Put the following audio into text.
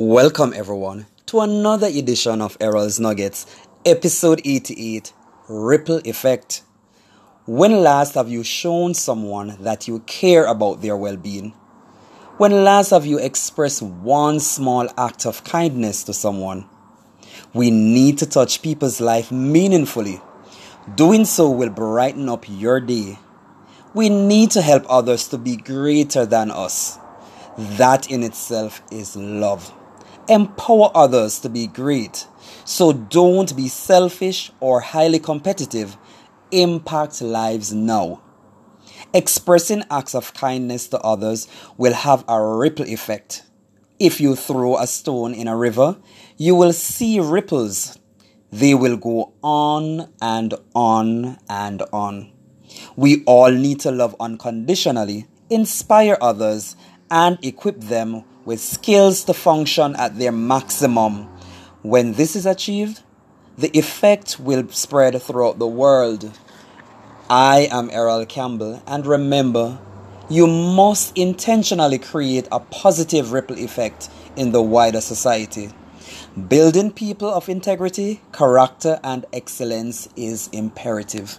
Welcome, everyone, to another edition of Errol's Nuggets, episode 88 Ripple Effect. When last have you shown someone that you care about their well being? When last have you expressed one small act of kindness to someone? We need to touch people's life meaningfully. Doing so will brighten up your day. We need to help others to be greater than us. That in itself is love. Empower others to be great. So don't be selfish or highly competitive. Impact lives now. Expressing acts of kindness to others will have a ripple effect. If you throw a stone in a river, you will see ripples. They will go on and on and on. We all need to love unconditionally, inspire others, and equip them with skills to function at their maximum. When this is achieved, the effect will spread throughout the world. I am Errol Campbell, and remember, you must intentionally create a positive ripple effect in the wider society. Building people of integrity, character, and excellence is imperative.